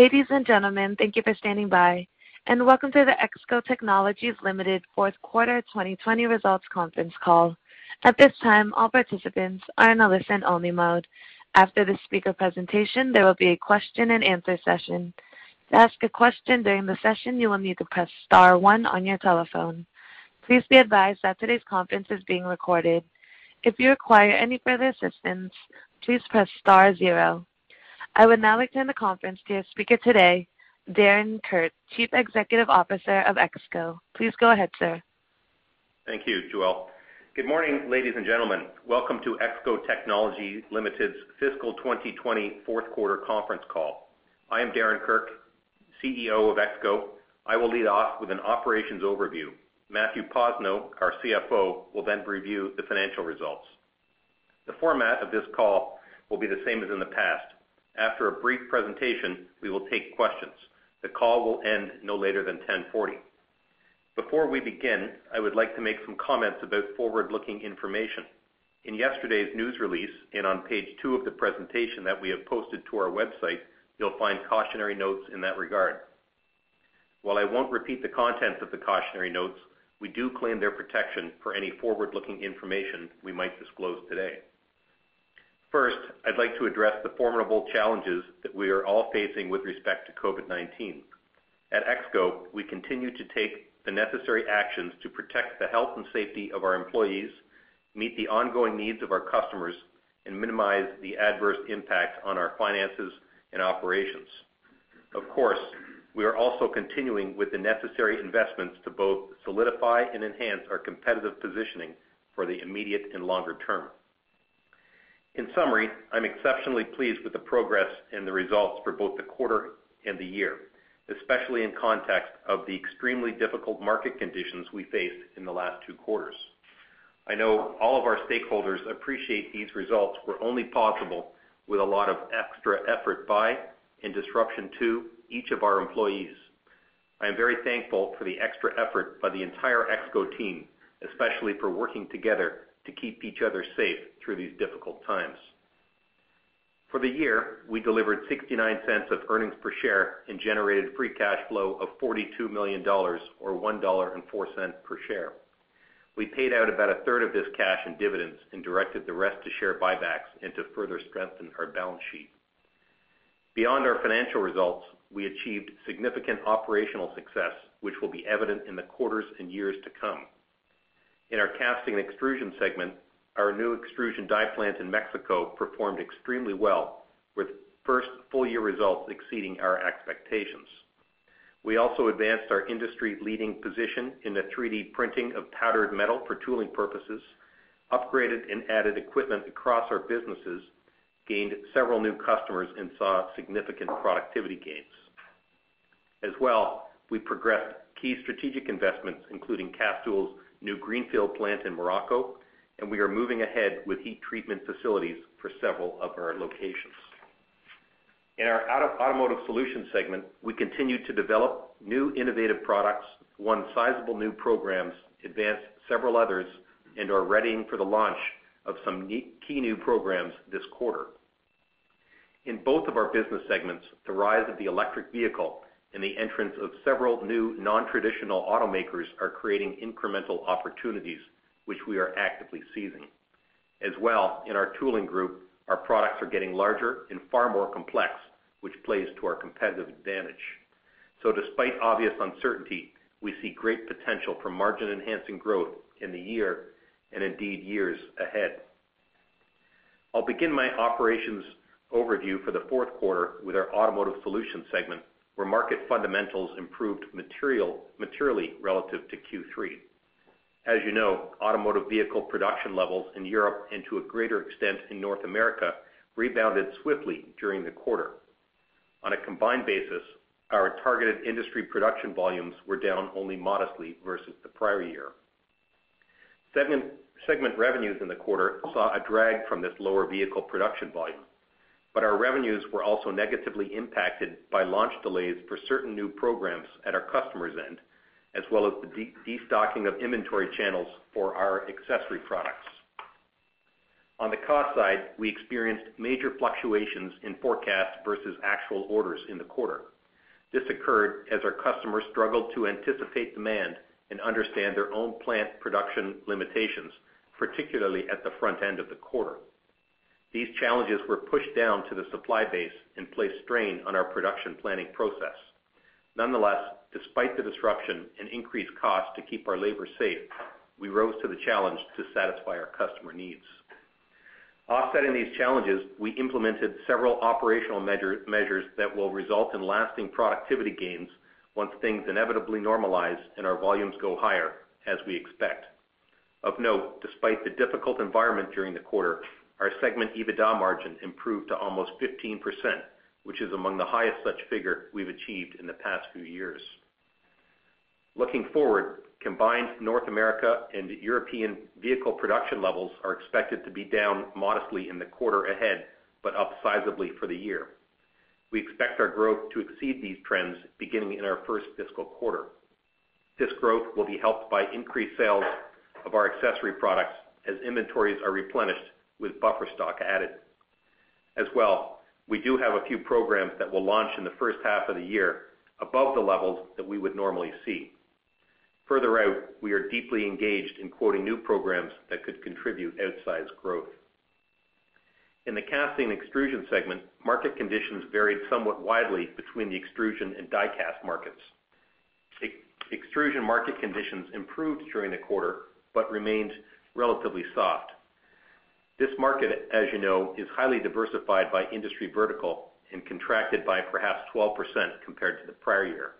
Ladies and gentlemen, thank you for standing by, and welcome to the EXCO Technologies Limited Fourth Quarter 2020 Results Conference Call. At this time, all participants are in a listen-only mode. After the speaker presentation, there will be a question-and-answer session. To ask a question during the session, you will need to press star one on your telephone. Please be advised that today's conference is being recorded. If you require any further assistance, please press star zero. I would now like to turn the conference to your speaker today, Darren Kirk, Chief Executive Officer of EXCO. Please go ahead, sir. Thank you, Joelle. Good morning, ladies and gentlemen. Welcome to EXCO Technologies Limited's Fiscal 2020 Fourth Quarter Conference Call. I am Darren Kirk, CEO of EXCO. I will lead off with an operations overview. Matthew Posno, our CFO, will then review the financial results. The format of this call will be the same as in the past. After a brief presentation, we will take questions. The call will end no later than 10:40 A.M. Before we begin, I would like to make some comments about forward-looking information. In yesterday's news release and on page two of the presentation that we have posted to our website, you'll find cautionary notes in that regard. While I won't repeat the contents of the cautionary notes, we do claim their protection for any forward-looking information we might disclose today. First, I'd like to address the formidable challenges that we are all facing with respect to COVID-19. At EXCO, we continue to take the necessary actions to protect the health and safety of our employees, meet the ongoing needs of our customers, and minimize the adverse impact on our finances and operations. Of course, we are also continuing with the necessary investments to both solidify and enhance our competitive positioning for the immediate and longer term. In summary, I'm exceptionally pleased with the progress and the results for both the quarter and the year, especially in context of the extremely difficult market conditions we faced in the last two quarters. I know all of our stakeholders appreciate these results were only possible with a lot of extra effort by and disruption to each of our employees. I am very thankful for the extra effort by the entire EXCO team, especially for working together to keep each other safe through these difficult times. For the year, we delivered $0.69 of earnings per share and generated free cash flow of 42 million dollars, or 1.04 dollar per share. We paid out about a third of this cash in dividends and directed the rest to share buybacks and to further strengthen our balance sheet. Beyond our financial results, we achieved significant operational success, which will be evident in the quarters and years to come. In our casting and extrusion segment, our new extrusion die plant in Mexico performed extremely well, with first full-year results exceeding our expectations. We also advanced our industry-leading position in the 3D printing of powdered metal for tooling purposes, upgraded and added equipment across our businesses, gained several new customers, and saw significant productivity gains. As well, we progressed key strategic investments, including Castool's new greenfield plant in Morocco, and we are moving ahead with heat treatment facilities for several of our locations. In our automotive solution segment, we continue to develop new innovative products, won sizable new programs, advanced several others, and are readying for the launch of some key new programs this quarter. In both of our business segments, the rise of the electric vehicle and the entrance of several new non-traditional automakers are creating incremental opportunities, which we are actively seizing. As well, in our tooling group, our products are getting larger and far more complex, which plays to our competitive advantage. So despite obvious uncertainty, we see great potential for margin-enhancing growth in the year and indeed years ahead. I'll begin my operations overview for the fourth quarter with our automotive Solutions segment, where market fundamentals improved materially relative to Q3. As you know, automotive vehicle production levels in Europe and to a greater extent in North America rebounded swiftly during the quarter. On a combined basis, our targeted industry production volumes were down only modestly versus the prior year. Segment revenues in the quarter saw a drag from this lower vehicle production volume, but our revenues were also negatively impacted by launch delays for certain new programs at our customers' end, as well as the destocking of inventory channels for our accessory products. On the cost side, we experienced major fluctuations in forecast versus actual orders in the quarter. This occurred as our customers struggled to anticipate demand and understand their own plant production limitations, particularly at the front end of the quarter. These challenges were pushed down to the supply base and placed strain on our production planning process. Nonetheless, despite the disruption and increased cost to keep our labor safe, we rose to the challenge to satisfy our customer needs. Offsetting these challenges, we implemented several operational measures that will result in lasting productivity gains once things inevitably normalize and our volumes go higher, as we expect. Of note, despite the difficult environment during the quarter, our segment EBITDA margin improved to almost 15%, which is among the highest such figure we've achieved in the past few years. Looking forward, combined North America and European vehicle production levels are expected to be down modestly in the quarter ahead, but up sizably for the year. We expect our growth to exceed these trends beginning in our first fiscal quarter. This growth will be helped by increased sales of our accessory products as inventories are replenished with buffer stock added. As well, we do have a few programs that will launch in the first half of the year above the levels that we would normally see. Further out, we are deeply engaged in quoting new programs that could contribute outsized growth. In the casting and extrusion segment, market conditions varied somewhat widely between the extrusion and die cast markets. Extrusion market conditions improved during the quarter but remained relatively soft. This market, as you know, is highly diversified by industry vertical and contracted by perhaps 12% compared to the prior year.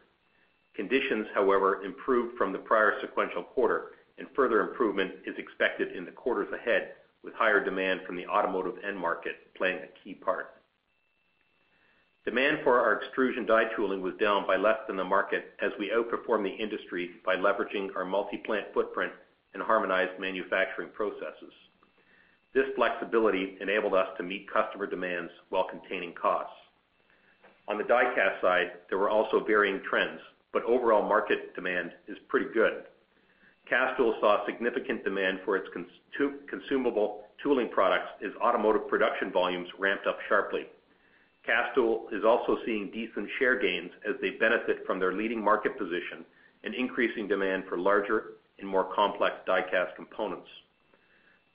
Conditions, however, improved from the prior sequential quarter, and further improvement is expected in the quarters ahead, with higher demand from the automotive end market playing a key part. Demand for our extrusion die tooling was down by less than the market as we outperformed the industry by leveraging our multi-plant footprint and harmonized manufacturing processes. This flexibility enabled us to meet customer demands while containing costs. On the die cast side, there were also varying trends, but overall market demand is pretty good. Castool saw significant demand for its consumable tooling products as automotive production volumes ramped up sharply. Castool is also seeing decent share gains as they benefit from their leading market position and increasing demand for larger and more complex die cast components.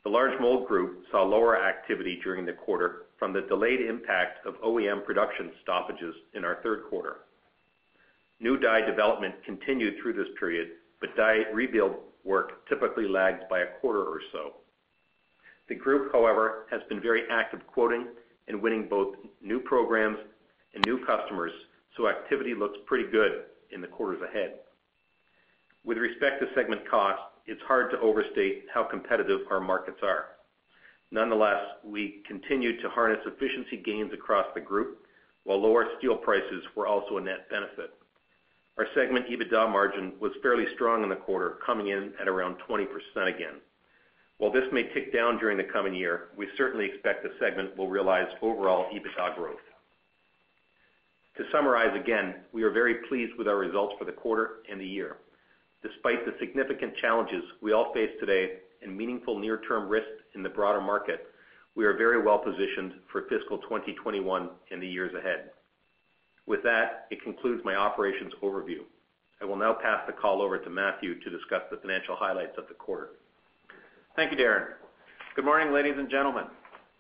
The large mold group saw lower activity during the quarter from the delayed impact of OEM production stoppages in our third quarter. New die development continued through this period, but die rebuild work typically lags by a quarter or so. The group, however, has been very active quoting and winning both new programs and new customers, so activity looks pretty good in the quarters ahead. With respect to segment cost, it's hard to overstate how competitive our markets are. Nonetheless, we continued to harness efficiency gains across the group, while lower steel prices were also a net benefit. Our segment EBITDA margin was fairly strong in the quarter, coming in at around 20% again. While this may tick down during the coming year, we certainly expect the segment will realize overall EBITDA growth. To summarize again, we are very pleased with our results for the quarter and the year. Despite the significant challenges we all face today and meaningful near-term risks in the broader market, we are very well positioned for fiscal 2021 and the years ahead. With that, it concludes my operations overview. I will now pass the call over to Matthew to discuss the financial highlights of the quarter. Thank you, Darren. Good morning, ladies and gentlemen.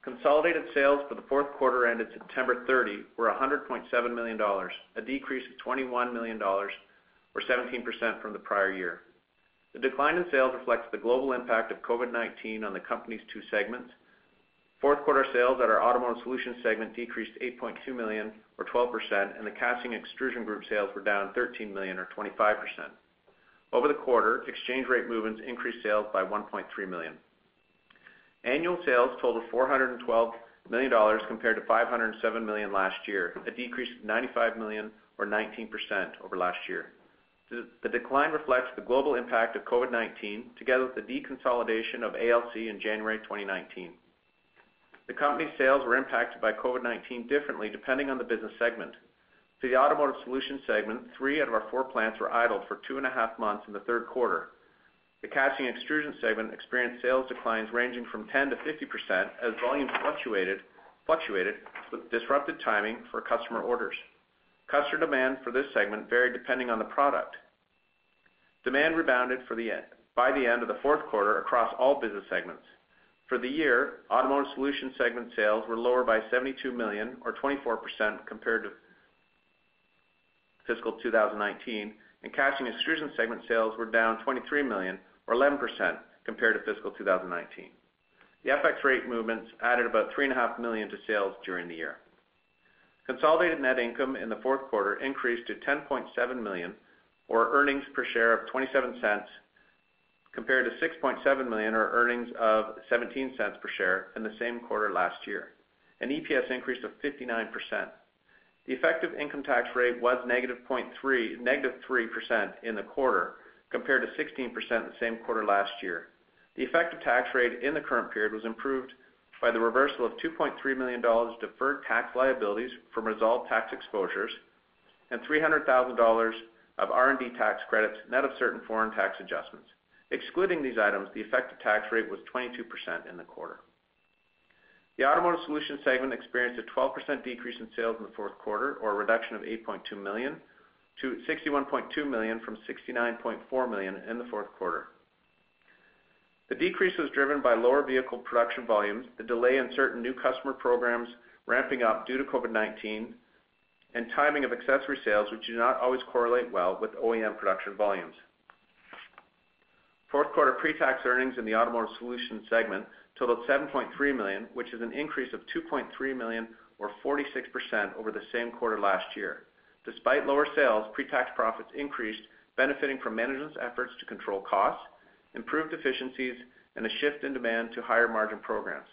Consolidated sales for the fourth quarter ended September 30 were $100.7 million, a decrease of $21 million, or 17% from the prior year. The decline in sales reflects the global impact of COVID-19 on the company's two segments. Fourth quarter sales at our Automotive Solutions segment decreased 8.2 million, or 12%, and the Casting Extrusion Group sales were down 13 million, or 25%. Over the quarter, exchange rate movements increased sales by 1.3 million. Annual sales totaled $412 million compared to 507 million last year, a decrease of 95 million, or 19% over last year. The decline reflects the global impact of COVID-19, together with the deconsolidation of ALC in January 2019. The company's sales were impacted by COVID-19 differently depending on the business segment. For the Automotive Solutions segment, three out of our four plants were idled for two and a half months in the third quarter. The Casting and Extrusion segment experienced sales declines ranging from 10%-50% as volumes fluctuated with disrupted timing for customer orders. Customer demand for this segment varied depending on the product. Demand rebounded by the end of the fourth quarter across all business segments. For the year, Automotive Solutions segment sales were lower by 72 million or 24% compared to fiscal 2019, and Casting Extrusion segment sales were down 23 million or 11% compared to fiscal 2019. The FX rate movements added about 3.5 million to sales during the year. Consolidated net income in the fourth quarter increased to 10.7 million or earnings per share of $0.27, compared to 6.7 million or earnings of $0.17 per share in the same quarter last year, an EPS increase of 59%. The effective income tax rate was -3% in the quarter compared to 16% in the same quarter last year. The effective tax rate in the current period was improved by the reversal of 2.3 million dollars deferred tax liabilities from resolved tax exposures and 300,000 dollars of R&D tax credits, net of certain foreign tax adjustments. Excluding these items, the effective tax rate was 22% in the quarter. The Automotive Solutions segment experienced a 12% decrease in sales in the fourth quarter, or a reduction of 8.2 million to 61.2 million from 69.4 million in the fourth quarter. The decrease was driven by lower vehicle production volumes, the delay in certain new customer programs ramping up due to COVID-19, and timing of accessory sales, which do not always correlate well with OEM production volumes. Fourth quarter pre-tax earnings in the Automotive Solutions segment totaled 7.3 million, which is an increase of 2.3 million or 46% over the same quarter last year. Despite lower sales, pre-tax profits increased, benefiting from management's efforts to control costs, improved efficiencies, and a shift in demand to higher margin programs.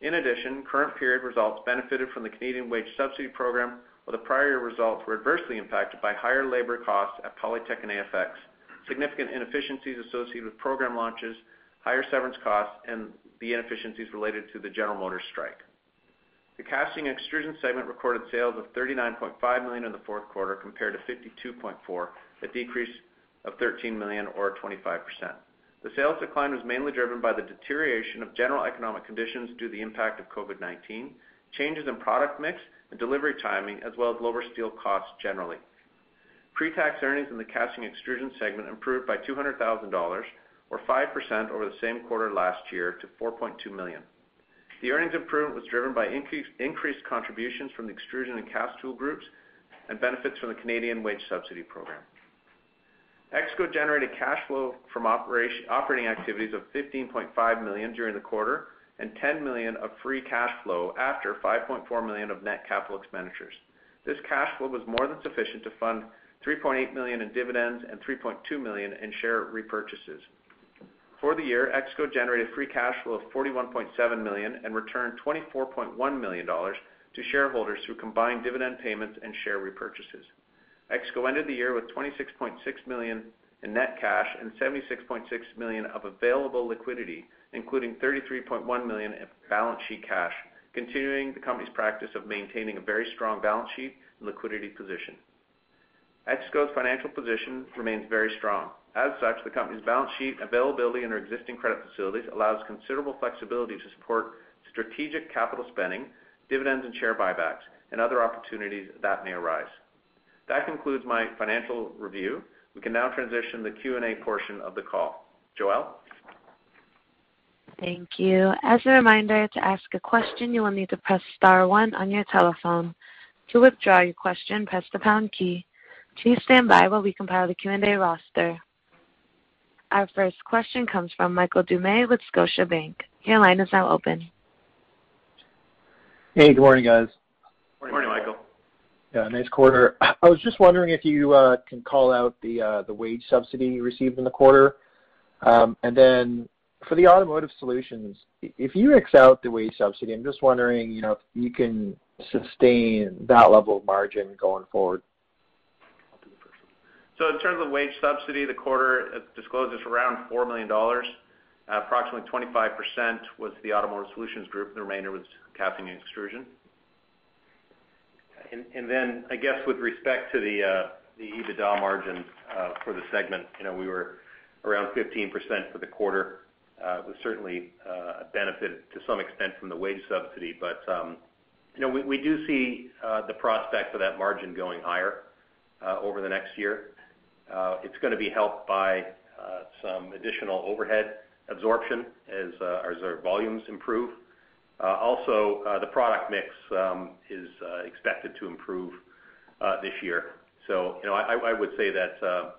In addition, current period results benefited from the Canadian Wage Subsidy Program, while the prior year results were adversely impacted by higher labor costs at Polytech and AFX, significant inefficiencies associated with program launches, higher severance costs, and the inefficiencies related to the General Motors strike. The Casting and Extrusion segment recorded sales of 39.5 million in the fourth quarter compared to 52.4 million, a decrease of 13 million or 25%. The sales decline was mainly driven by the deterioration of general economic conditions due to the impact of COVID-19, changes in product mix and delivery timing, as well as lower steel costs generally. Pre-tax earnings in the Casting Extrusion segment improved by 200,000 dollars or 5% over the same quarter last year to 4.2 million. The earnings improvement was driven by increased contributions from the extrusion and Castool groups and benefits from the Canadian Wage Subsidy Program. EXCO generated cash flow from operating activities of 15.5 million during the quarter and 10 million of free cash flow after 5.4 million of net capital expenditures. This cash flow was more than sufficient to fund 3.8 million in dividends and 3.2 million in share repurchases. For the year, EXCO generated free cash flow of 41.7 million and returned 24.1 million dollars to shareholders through combined dividend payments and share repurchases. EXCO ended the year with 26.6 million in net cash and 76.6 million of available liquidity, including 33.1 million in balance sheet cash, continuing the company's practice of maintaining a very strong balance sheet and liquidity position. EXCO's financial position remains very strong. As such, the company's balance sheet availability our existing credit facilities allows considerable flexibility to support strategic capital spending, dividends and share buybacks, and other opportunities that may arise. That concludes my financial review. We can now transition the Q&A portion of the call. Joelle? Thank you. As a reminder, to ask a question, you will need to press star one on your telephone. To withdraw your question, press the pound key. Please stand by while we compile the Q&A roster. Our first question comes from Michael Doumet with Scotiabank. Your line is now open. Hey, good morning, guys. Good morning, Michael. Yeah, nice quarter. I was just wondering if you can call out the wage subsidy you received in the quarter. Um and then for the Automotive Solutions, if you X out the wage subsidy, I'm just wondering you know, if you can sustain that level of margin going forward. So, in terms of wage subsidy, the quarter disclosed is around 4 million dollars. Approximately 25% was the Automotive Solutions group, the remainder was casting and extrusion. I guess with respect to the uh, EBITDA margin uh, for the segment, you know, we were around 15% for the quarter. Uh, it was certainly a benefit to some extent from the wage subsidy. But um you know we do see the prospect for that margin going higher over the next year. It's going to be helped by some additional overhead absorption as our volumes improve. Uh, also, uh, the product mix um, is uh, expected to improve this year. So you know, I would say that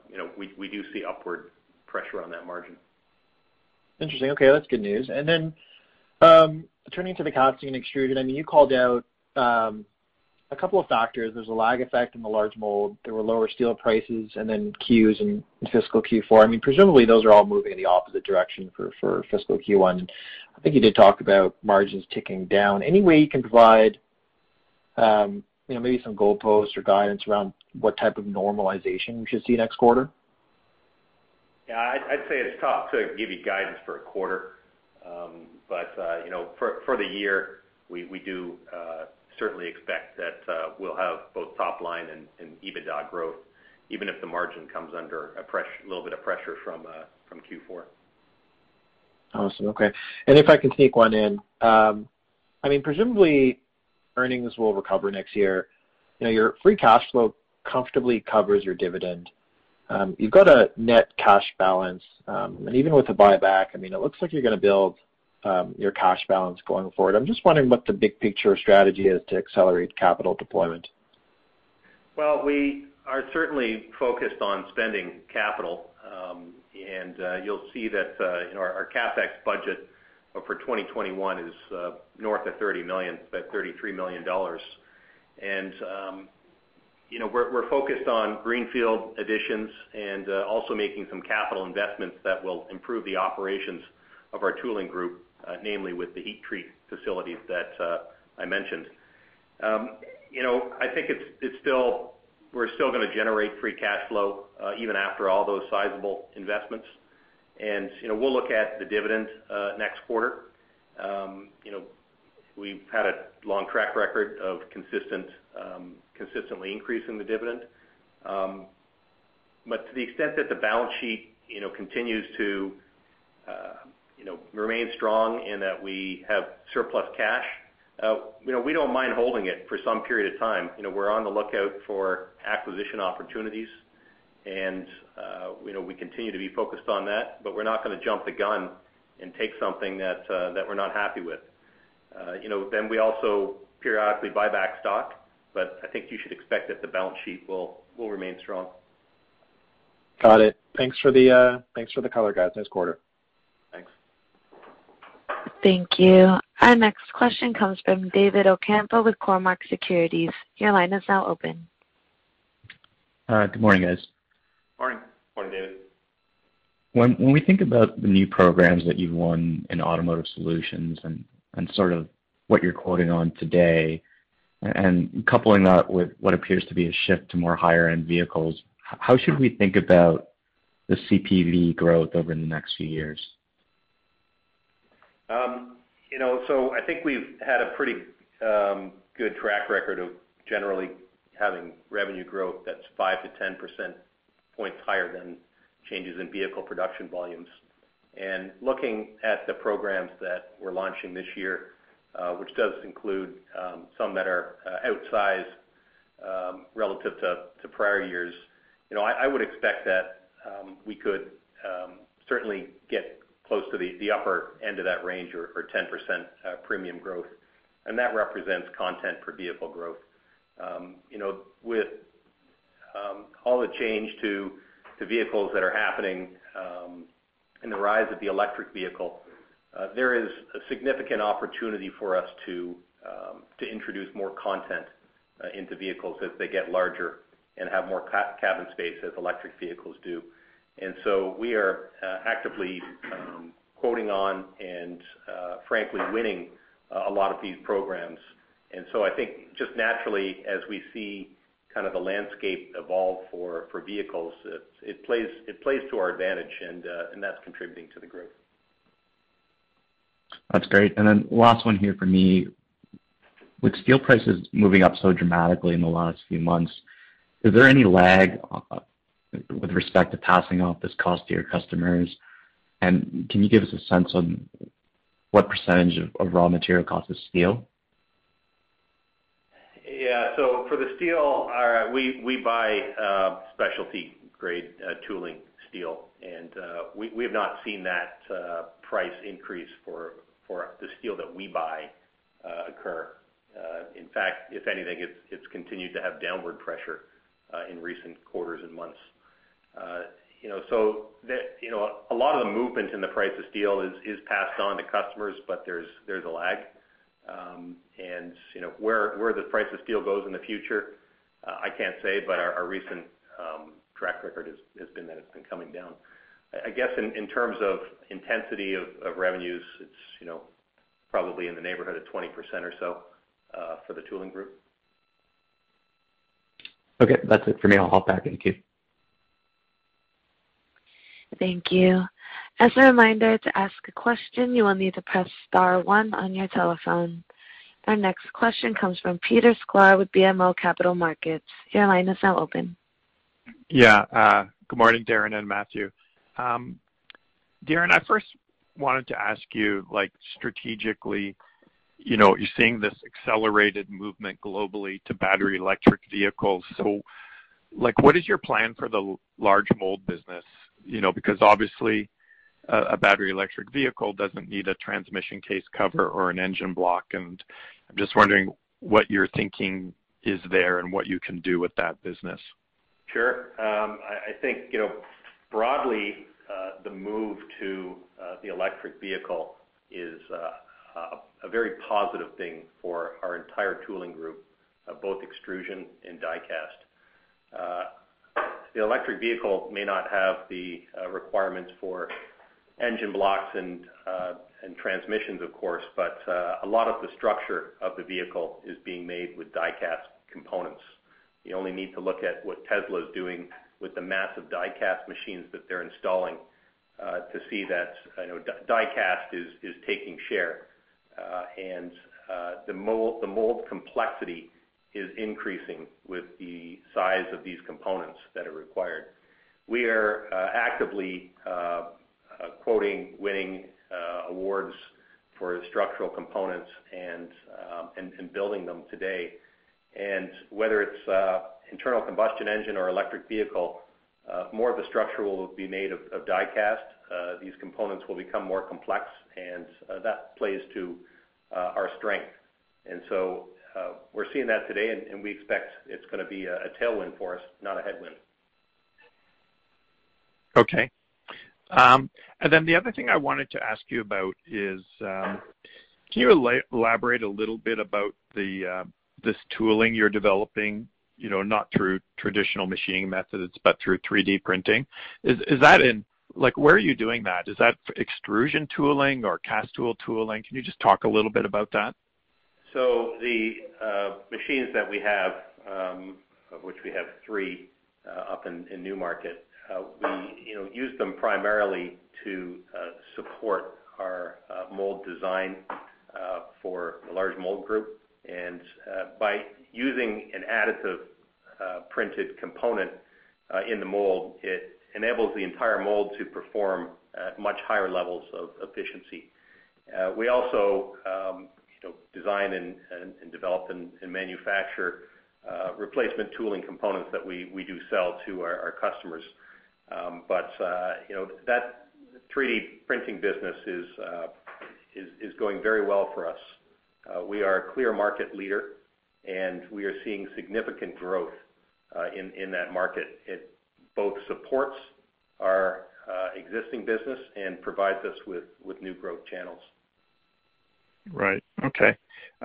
you know, we do see upward pressure on that margin. Interesting. Okay, that's good news. And then um turning to the casting and extrusion, I mean, you called out um, a couple of factors. There's a lag effect in the large mold. There were lower steel prices and then CEWS in fiscal Q4. I mean, Presumably, those are all moving in the opposite direction for fiscal Q1. I think you did talk about margins ticking down. Any way you can provide um, you know, maybe some goalposts or guidance around what type of normalization we should see next quarter? Yeah, I'd say it's tough to give you guidance for a quarter. Um, but uh, you know, for the year, we do uh, certainly expect that we'll have both top line and EBITDA growth, even if the margin comes under a little bit of pressure from uh from Q4. Awesome. Okay. And if I can sneak one in. Um I mean presumably, earnings will recover next year. You know, your free cash flow comfortably covers your dividend. You've got a net cash balance. Um and even with the buyback, I mean it looks like you're going to build Um, your cash balance going forward. I'm just wondering what the big picture strategy is to accelerate capital deployment. Well, we are certainly focused on spending capital. Um, and uh, you'll see that uh, our CapEx budget for 2021 is uh, north of 30 million, about 33 million dollars. And um, we're focused on greenfield additions and also making some capital investments that will improve the operations of our tooling group, Uh, namely with the heat treat facilities that uh, I mentioned. Um, you know, I think it's it's still we're still going to generate free cash flow uh, even after all those sizable investments. And you know, we'll look at the dividend next quarter. Um, you know, we've had a long track record of um, consistently increasing the dividend. Um but to the extent that the balance sheet you know, continues to remain strong in that we have surplus cash, Uh you know, we don't mind holding it for some period of time. You know, we're on the lookout for acquisition opportunities, and uh you know we continue to be focused on that, but we're not going to jump the gun and take something that uh that we're not happy with. Uh you know, then we also periodically buy back stock, but I think you should expect that the balance sheet will remain strong. Got it. Thanks for the thanks for the color, guys. Nice quarter. Thanks. Thank you. Our next question comes from David Ocampo with Cormark Securities. Your line is now open. Uh, good morning, guys. Morning. Morning, David. When we think about the new programs that you've won in Automotive Solutions and sort of what you're quoting on today, and coupling that with what appears to be a shift to more higher-end vehicles, how should we think about the CPV growth over the next few years? Um, I think we've had a pretty um, good track record of generally having revenue growth that's 5%-10% points higher than changes in vehicle production volumes. And looking at the programs that we're launching this year, uh, which does include um, some that are uh, outsized relative to prior years, you know, I would expect that we could certainly get close to the upper end of that range or 10% uh, premium growth, and that represents content per vehicle growth. Um you know with um, all the change to vehicles that are happening um, and the rise of the electric vehicle, uh, there is a significant opportunity for us to um to introduce more content uh, into vehicles as they get larger and have more cabin space as electric vehicles do. And so we are uh, actively um, quoting on and uh, frankly winning uh, a lot of these programs. And so I think just naturally, as we see kind of the landscape evolve for vehicles, it plays to our advantage, and that's contributing to the growth. That's great. And then last one here for me. With steel prices moving up so dramatically in the last few months, is there any lag with respect to passing off this cost to your customers? And Can you give us a sense on what percentage of raw material cost is steel? Yeah. So For the steel, we buy uh, specialty grade uh, tooling steel, and uh, we have not seen that price increase for the steel that we buy occur. In fact, if anything, it's continued to have downward pressure in recent quarters and months. So a lot of the movement in the price of steel is passed on to customers, but there's a lag. Um, and you know, where the price of steel goes in the future, uh, I can't say, but our recent um, track record has been that it's been coming down. I guess in terms of intensity of revenues, it's probably in the neighborhood of 20% or so uh, for the tooling group. Okay. That's it for me. I'll hop back in queue. Thank you. As a reminder, to ask a question, you will need to press star one on your telephone. Our next question comes from Peter Sklar with BMO Capital Markets. Your line is now open. Yeah. Uh, good morning, Darren and Matthew. Um, Darren, I first wanted to ask you, like, strategically, you know, you're seeing this accelerated movement globally to battery electric vehicles. So like, what is your plan for the large mold business? You know, because obviously a battery electric vehicle doesn't need a transmission case cover or an engine block, and I'm just wondering what your thinking is there and what you can do with that business. Sure. Um, I think, you know, broadly, uh, the move to uh, the electric vehicle is uh, a very positive thing for our entire tooling group, both extrusion and die cast. The electric vehicle may not have the uh, requirements for engine blocks and uh, transmissions, of course, but uh, a lot of the structure of the vehicle is being made with die cast components. You only need to look at what Tesla is doing with the massive die cast machines that they're installing to see that, you know, die cast is taking share. And the mold complexity is increasing with the size of these components that are required. We are uh, actively uh, uh, quoting, winning awards for structural components um, and building them today. And whether it's internal combustion engine or electric vehicle, more of the structure will be made of die cast. These components will become more complex, and that plays to our strength. We're seeing that today, and we expect it's gonna be a tailwind for us, not a headwind. Okay. Um and then the other thing I wanted to ask you about is, can you elaborate a little bit about this tooling you're developing, you know, not through traditional machining methods, but through 3D printing? Is is that in like, where are you doing that? Is that extrusion tooling or Castool tooling? Can you just talk a little bit about that? So the uh, machines that we have, um, of which we have three uh, up in Newmarket, uh, we, use them primarily to support our mold design for the large mold group. And by using an additive printed component in the mold, it enables the entire mold to perform at much higher levels of efficiency. We also, know, design and develop and manufacture uh, replacement tooling components that we do sell to our customers. Um, but uh, you know, that 3D printing business uh, is going very well for us. We are a clear market leader, and we are seeing significant growth in that market. It both supports our existing business and provides us with new growth channels. Right. Okay.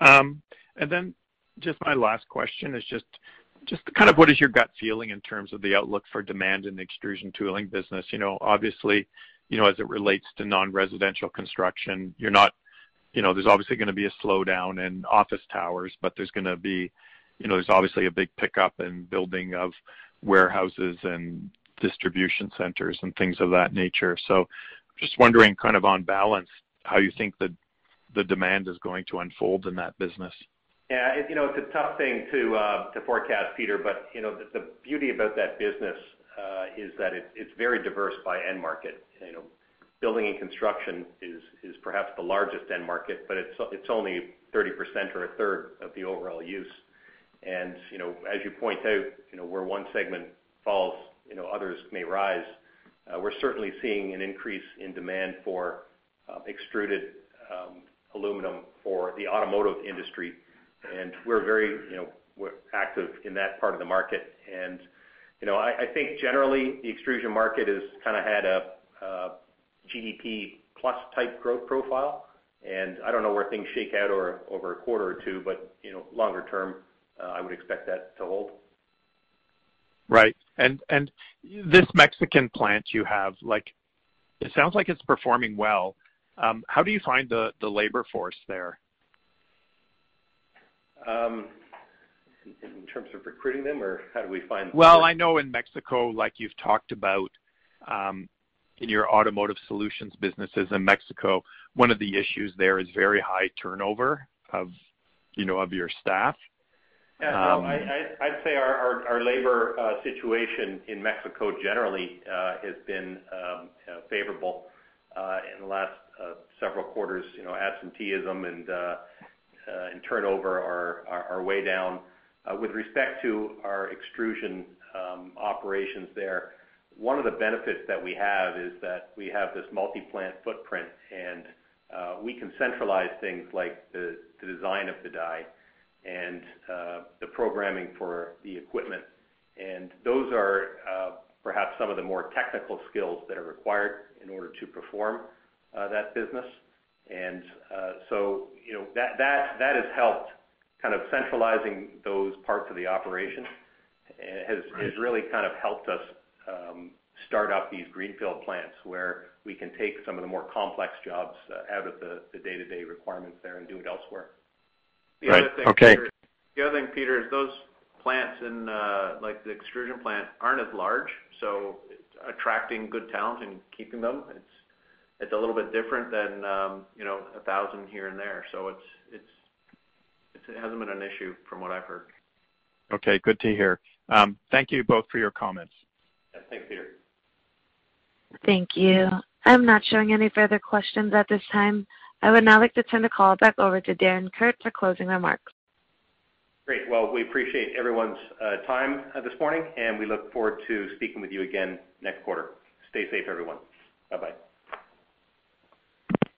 Um, and then just my last question is just just kind of what is your gut feeling in terms of the outlook for demand in the extrusion tooling business? You know, obviously, you know, as it relates to non-residential construction, you're not, you know, there's obviously gonna be a slowdown in office towers, but there's be, you know, there's obviously a big pickup in building of warehouses and distribution centers and things of that nature. So just wondering, kind of on balance, how you think the the demand is going to unfold in that business. Yeah, you know, it's a tough thing to uh, forecast, Peter. But you know, the, beauty about that business uh, is that it's very diverse by end market. You know, building and construction is perhaps the largest end market, but it's only 30% or a third of the overall use. And you know, as you point out, you know, where one segment falls, you know, others may rise. Uh, we're certainly seeing an increase in demand for uh, extruded um, aluminum for the automotive industry, and we're very, active in that part of the market. And you know, I think generally the extrusion market has kind of had a GDP plus type growth profile, and I don't know where things shake out over a quarter or two, but you know, longer term, uh, I would expect that to hold. Right. This Mexican plant you have, like, it sounds like it's performing well. Um, how do you find the the labor force there? Um, in terms of recruiting them, or how do we find? Well, I know in Mexico, like you've talked about, um, in your automotive solutions businesses in Mexico, one of the issues there is very high turnover of, you know, of your staff. Yeah. I'd say our labor uh, situation in Mexico generally uh, has been um, favorable uh, in the last several quarters. You know, absenteeism and turnover are way down. With respect to our extrusion um, operations there, one of the benefits that we have is that we have this multi-plant footprint, and we can centralize things like the design of the die and uh, the programming for the equipment. And those are uh, perhaps some of the more technical skills that are required in order to perform uh, that business. And so, you know, that that that has helped kind of centralizing those parts of the operation has has really kind of helped us um, start up these greenfield plants where we can take some of the more complex jobs out of the day-to-day requirements there and do it elsewhere. The right. other thing, okay. Peter, the other thing, Peter, is those plants in uh, like the extrusion plant aren't as large, so attracting good talent and keeping them, it's it's a little bit different than um, you know a thousand here and there. So it's it's, it's it hasn't been an issue from what I've heard. Okay, good to hear. Um, thank you both for your comments. Yeah, thanks, Peter. Thank you. I'm not showing any further questions at this time. I would now like to turn the call back over to Darren Kirk for closing remarks. Great. Well, we appreciate everyone's uh, time uh, this morning, and we look forward to speaking with you again next quarter. Stay safe, everyone. Bye-bye.